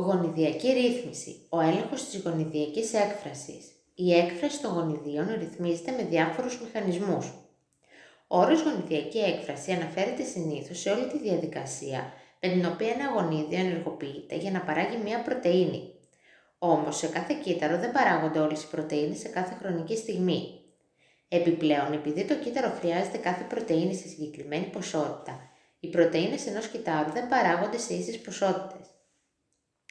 Γονιδιακή ρύθμιση. Ο έλεγχος της γονιδιακής έκφρασης. Η έκφραση των γονιδίων ρυθμίζεται με διάφορους μηχανισμούς. Ο όρος γονιδιακή έκφραση αναφέρεται συνήθως σε όλη τη διαδικασία με την οποία ένα γονίδιο ενεργοποιείται για να παράγει μία πρωτεΐνη. Όμως σε κάθε κύτταρο δεν παράγονται όλες οι πρωτεΐνες σε κάθε χρονική στιγμή. Επιπλέον, επειδή το κύτταρο χρειάζεται κάθε πρωτεΐνη σε συγκεκριμένη ποσότητα, οι πρωτεΐνες ενός κυτάρου δεν παράγονται σε ίσες ποσότητες.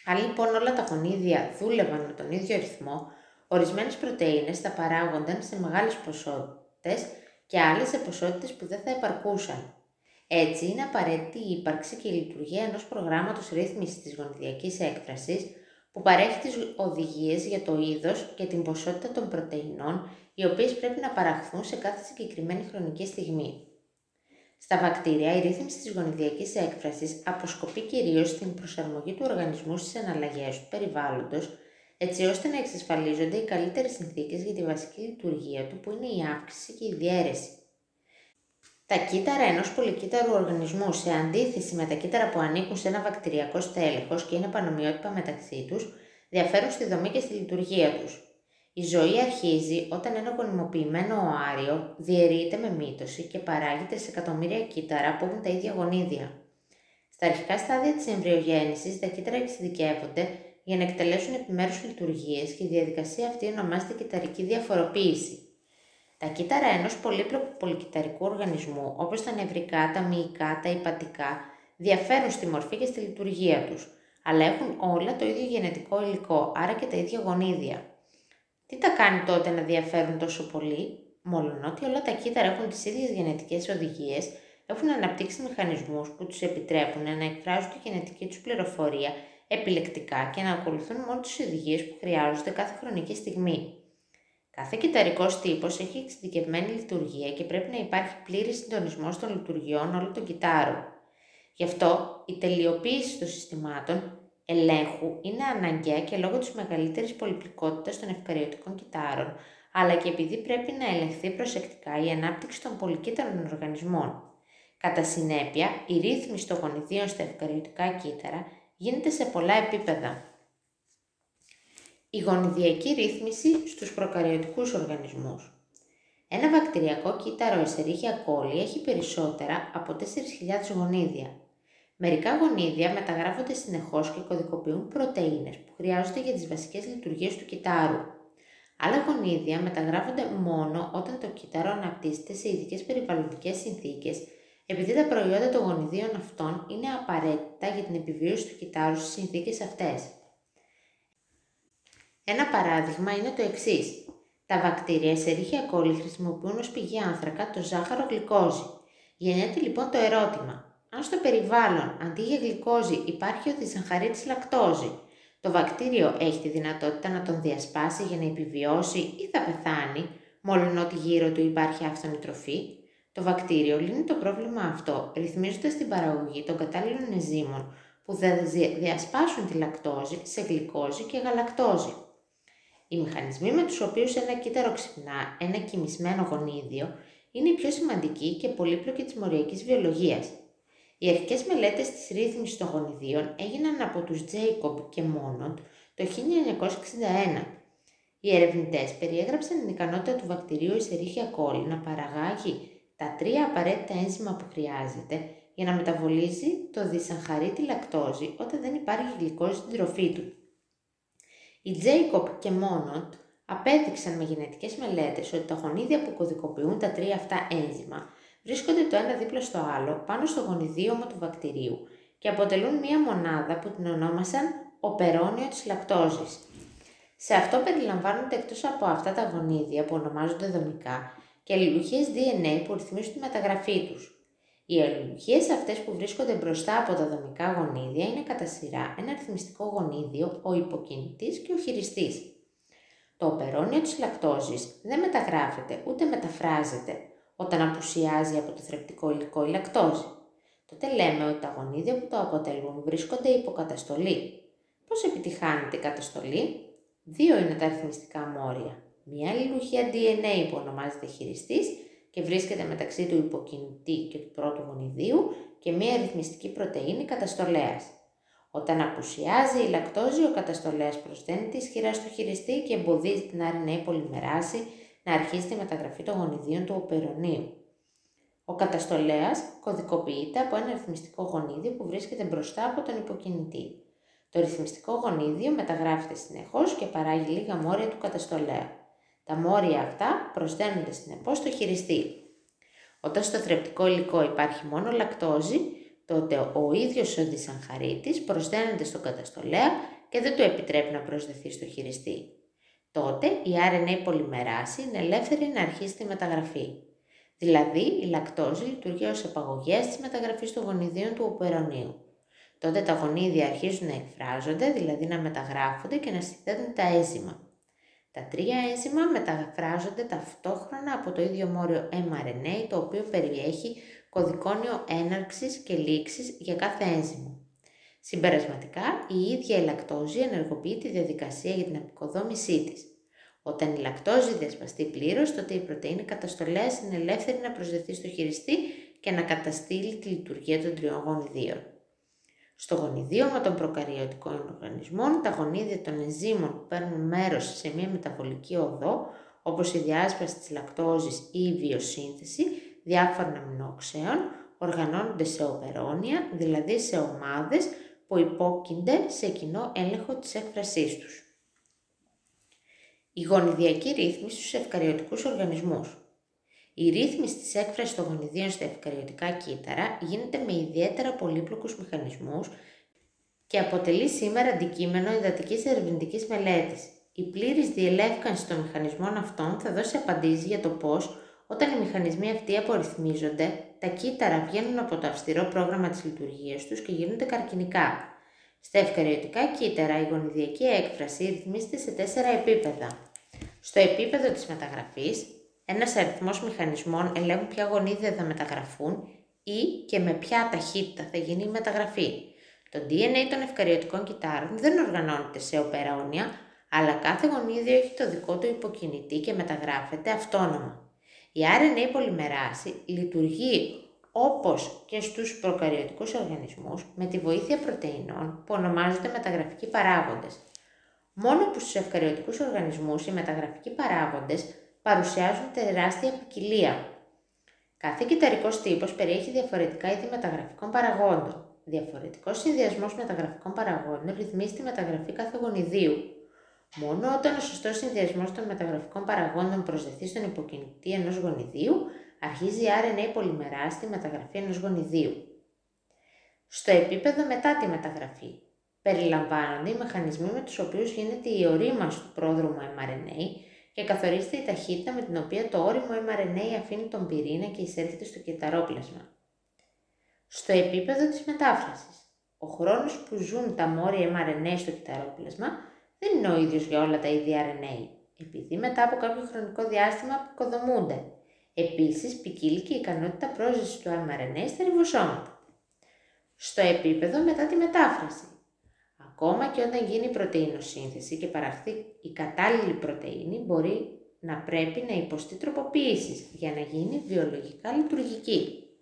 Αν λοιπόν όλα τα γονίδια δούλευαν με τον ίδιο ρυθμό, ορισμένες πρωτεΐνες θα παράγονταν σε μεγάλες ποσότητες και άλλες σε ποσότητες που δεν θα επαρκούσαν. Έτσι, είναι απαραίτητη η ύπαρξη και η λειτουργία ενός προγράμματος ρύθμισης της γονιδιακής έκφρασης που παρέχει τις οδηγίες για το είδος και την ποσότητα των πρωτεϊνών οι οποίες πρέπει να παραχθούν σε κάθε συγκεκριμένη χρονική στιγμή. Στα βακτήρια, η ρύθμιση της γονιδιακής έκφρασης αποσκοπεί κυρίως στην προσαρμογή του οργανισμού στις αναλλαγές του περιβάλλοντος, έτσι ώστε να εξασφαλίζονται οι καλύτερες συνθήκες για τη βασική λειτουργία του που είναι η αύξηση και η διαίρεση. Τα κύτταρα ενός πολυκύτταρου οργανισμού, σε αντίθεση με τα κύτταρα που ανήκουν σε ένα βακτηριακό στέλεχος και είναι πανομοιότυπα μεταξύ τους, διαφέρουν στη δομή και στη λειτουργία τους. Η ζωή αρχίζει όταν ένα γονιμοποιημένο οάριο διαιρείται με μύτωση και παράγεται σε εκατομμύρια κύτταρα που έχουν τα ίδια γονίδια. Στα αρχικά στάδια της εμβριογέννησης, τα κύτταρα εξειδικεύονται για να εκτελέσουν επιμέρους λειτουργίες και η διαδικασία αυτή ονομάζεται κυταρική διαφοροποίηση. Τα κύτταρα ενός πολύπλοκου πολυκυταρικού οργανισμού, όπως τα νευρικά, τα μυϊκά, τα υπατικά, διαφέρουν στη μορφή και στη λειτουργία τους, αλλά έχουν όλα το ίδιο γενετικό υλικό, άρα και τα ίδια γονίδια. Τι τα κάνει τότε να διαφέρουν τόσο πολύ, μόλον ότι όλα τα κύτταρα έχουν τις ίδιες γενετικές οδηγίες, έχουν αναπτύξει μηχανισμούς που τους επιτρέπουν να εκφράζουν τη γενετική τους πληροφορία επιλεκτικά και να ακολουθούν μόνο τις οδηγίες που χρειάζονται κάθε χρονική στιγμή. Κάθε κυταρικός τύπος έχει εξειδικευμένη λειτουργία και πρέπει να υπάρχει πλήρης συντονισμός των λειτουργιών όλων των κυτάρων. Γι' αυτό η τελειοποίηση των συστημάτων ελέγχου είναι αναγκαία και λόγω της μεγαλύτερης πολυπλοκότητα των ευκαριωτικών κυτάρων, αλλά και επειδή πρέπει να ελεγχθεί προσεκτικά η ανάπτυξη των πολυκύτταρων οργανισμών. Κατά συνέπεια, η ρύθμιση των γονιδίων στα ευκαριωτικά κύτταρα γίνεται σε πολλά επίπεδα. Η γονιδιακή ρύθμιση στους προκαριωτικούς οργανισμούς. Ένα βακτηριακό κύτταρο Escherichia coli έχει περισσότερα από 4.000 γονίδια. Μερικά γονίδια μεταγράφονται συνεχώς και κωδικοποιούν πρωτεΐνες που χρειάζονται για τις βασικές λειτουργίες του κυτάρου. Άλλα γονίδια μεταγράφονται μόνο όταν το κύτταρο αναπτύσσεται σε ειδικές περιβαλλοντικές συνθήκες, επειδή τα προϊόντα των γονιδίων αυτών είναι απαραίτητα για την επιβίωση του κυτάρου στις συνθήκες αυτές. Ένα παράδειγμα είναι το εξής. Τα βακτήρια σε ρίχια κόλλη χρησιμοποιούν ως πηγή άνθρακα το ζάχαρο γλυκόζη. Γεννιέται λοιπόν το ερώτημα. Αν στο περιβάλλον αντί για γλυκόζη υπάρχει ο δυσαχαρίτης λακτόζη, το βακτήριο έχει τη δυνατότητα να τον διασπάσει για να επιβιώσει ή θα πεθάνει, μόλον ότι γύρω του υπάρχει άφθονη τροφή. Το βακτήριο λύνει το πρόβλημα αυτό, ρυθμίζοντας την παραγωγή των κατάλληλων ενζήμων που θα διασπάσουν τη λακτόζη σε γλυκόζη και γαλακτόζη. Οι μηχανισμοί με τους οποίους ένα κύτταρο ξυπνά ένα κοιμισμένο γονίδιο είναι οι πιο σημαντικοί και πολύπλοκοι της μοριακής βιολογίας. Οι αρχικές μελέτες της ρύθμισης των γονιδίων έγιναν από τους Τζέικομπ και Μόνοντ το 1961. Οι ερευνητές περιέγραψαν την ικανότητα του βακτηρίου Escherichia coli να παραγάγει τα τρία απαραίτητα ένζημα που χρειάζεται για να μεταβολίζει το δυσαγχαρίτη λακτόζη όταν δεν υπάρχει γλυκόζη στην τροφή του. Οι Τζέικοπ και Μόνοντ απέδειξαν με γενετικές μελέτες ότι τα γονίδια που κωδικοποιούν τα τρία αυτά ένζημα βρίσκονται το ένα δίπλα στο άλλο πάνω στο γονιδίωμα του βακτηρίου και αποτελούν μία μονάδα που την ονόμασαν οπερόνιο της λακτόζης. Σε αυτό περιλαμβάνονται εκτός από αυτά τα γονίδια που ονομάζονται δομικά και αλληλουχίες DNA που ρυθμίζουν τη μεταγραφή τους. Οι αλληλουχίες αυτές που βρίσκονται μπροστά από τα δομικά γονίδια είναι κατά σειρά ένα αριθμιστικό γονίδιο, ο υποκινητής και ο χειριστής. Το οπερόνιο της λακτόζης δεν μεταγράφεται ούτε μεταφράζεται όταν απουσιάζει από το θρεπτικό υλικό η λακτόζη. Τότε λέμε ότι τα γονίδια που το αποτελούν βρίσκονται υποκαταστολή. Πώς επιτυχάνεται η καταστολή; Δύο είναι τα αριθμιστικά μόρια. Μία αλληλουχία DNA που ονομάζεται χειριστής και βρίσκεται μεταξύ του υποκινητή και του πρώτου γονιδίου και μία αριθμιστική πρωτεΐνη καταστολέας. Όταν απουσιάζει η λακτόζη, ο καταστολέας προσθένεται ισχυρά στο χειριστή και εμποδίζει την RNA πολυμεράση να αρχίσει τη μεταγραφή των γονιδίων του οπερονίου. Ο καταστολέας κωδικοποιείται από ένα ρυθμιστικό γονίδιο που βρίσκεται μπροστά από τον υποκινητή. Το ρυθμιστικό γονίδιο μεταγράφεται συνεχώς και παράγει λίγα μόρια του καταστολέα. Τα μόρια αυτά προσθένονται συνεπώς στο χειριστή. Όταν στο θρεπτικό υλικό υπάρχει μόνο λακτόζη, τότε ο ίδιος ο δυσανχαρίτης προσθένεται στο καταστολέα και δεν του επιτρέπει να προσδεθεί στο χειριστή. Τότε η RNA πολυμεράση είναι ελεύθερη να αρχίσει τη μεταγραφή. Δηλαδή, η λακτόζη λειτουργεί ως επαγωγές της μεταγραφής των γονιδίων του οπερονίου. Τότε τα γονίδια αρχίζουν να εκφράζονται, δηλαδή να μεταγράφονται και να συνδέουν τα ένζημα. Τα τρία ένζημα μεταφράζονται ταυτόχρονα από το ίδιο μόριο mRNA, το οποίο περιέχει κωδικόνιο έναρξης και λήξης για κάθε ένζυμο. Συμπερασματικά, η ίδια η λακτόζη ενεργοποιεί τη διαδικασία για την απεικοδόμησή της. Όταν η λακτόζη διασπαστεί πλήρως, τότε η πρωτεΐνη καταστολέα είναι ελεύθερη να προσδεθεί στο χειριστή και να καταστήλει τη λειτουργία των τριών γονιδίων. Στο γονιδίωμα των προκαριωτικών οργανισμών, τα γονίδια των ενζήμων που παίρνουν μέρος σε μια μεταβολική οδό, όπως η διάσπαση της λακτόζης ή η βιοσύνθεση διάφορων αμινόξεων, οργανώνονται σε οπερόνια, δηλαδή σε ομάδες που υπόκεινται σε κοινό έλεγχο της έκφρασής τους. Η γονιδιακή ρύθμιση στους ευκαριωτικούς οργανισμούς. Η ρύθμιση της έκφρασης των γονιδίων στα ευκαριωτικά κύτταρα γίνεται με ιδιαίτερα πολύπλοκους μηχανισμούς και αποτελεί σήμερα αντικείμενο εντατικής ερευνητικής μελέτης. Η πλήρης διελεύκανση των μηχανισμών αυτών θα δώσει απαντήσεις για το πώς, όταν οι μηχανισμοί αυτοί απορριθμίζονται, τα κύτταρα βγαίνουν από το αυστηρό πρόγραμμα της λειτουργίας τους και γίνονται καρκινικά. Στα ευκαριωτικά κύτταρα η γονιδιακή έκφραση ρυθμίζεται σε τέσσερα επίπεδα. Στο επίπεδο της μεταγραφής, ένας αριθμός μηχανισμών ελέγχουν ποια γονίδια θα μεταγραφούν ή και με ποια ταχύτητα θα γίνει η μεταγραφή. Το DNA των ευκαριωτικών κυτάρων δεν οργανώνεται σε οπεραόνια, αλλά κάθε γονίδιο έχει το δικό του υποκινητή και μεταγράφεται αυτόνομα. Η RNA πολυμεράση λειτουργεί όπως και στους προκαριωτικούς οργανισμούς με τη βοήθεια πρωτεϊνών που ονομάζονται μεταγραφικοί παράγοντες. Μόνο που στους ευκαριωτικούς οργανισμούς οι μεταγραφικοί παράγοντες παρουσιάζουν τεράστια ποικιλία. Κάθε κυταρικός τύπος περιέχει διαφορετικά είδη μεταγραφικών παραγόντων. Διαφορετικός συνδυασμός μεταγραφικών παραγόντων ρυθμίζει τη μεταγραφή κάθε γονιδίου. Μόνο όταν ο σωστός συνδυασμός των μεταγραφικών παραγόντων προσδεθεί στον υποκινητή ενός γονιδίου, αρχίζει η RNA πολυμερά στη μεταγραφή ενός γονιδίου. Στο επίπεδο μετά τη μεταγραφή, περιλαμβάνονται οι μηχανισμοί με τους οποίους γίνεται η ορίμανση του πρόδρομου mRNA και καθορίζεται η ταχύτητα με την οποία το όριμο mRNA αφήνει τον πυρήνα και εισέρχεται στο κυταρόπλασμα. Στο επίπεδο της μετάφρασης, ο χρόνος που ζουν τα μόρια mRNA στο κυταρόπλασμα δεν είναι ο ίδιος για όλα τα είδη RNA, επειδή μετά από κάποιο χρονικό διάστημα αποκοδομούνται. Επίσης, ποικίλει και η ικανότητα πρόσβασης του mRNA στα ριβοσώματα. Στο επίπεδο μετά τη μετάφραση, Ακόμα και όταν γίνει η πρωτεϊνοσύνθεση και παραχθεί η κατάλληλη πρωτεΐνη μπορεί να πρέπει να υποστεί τροποποίησεις για να γίνει βιολογικά λειτουργική.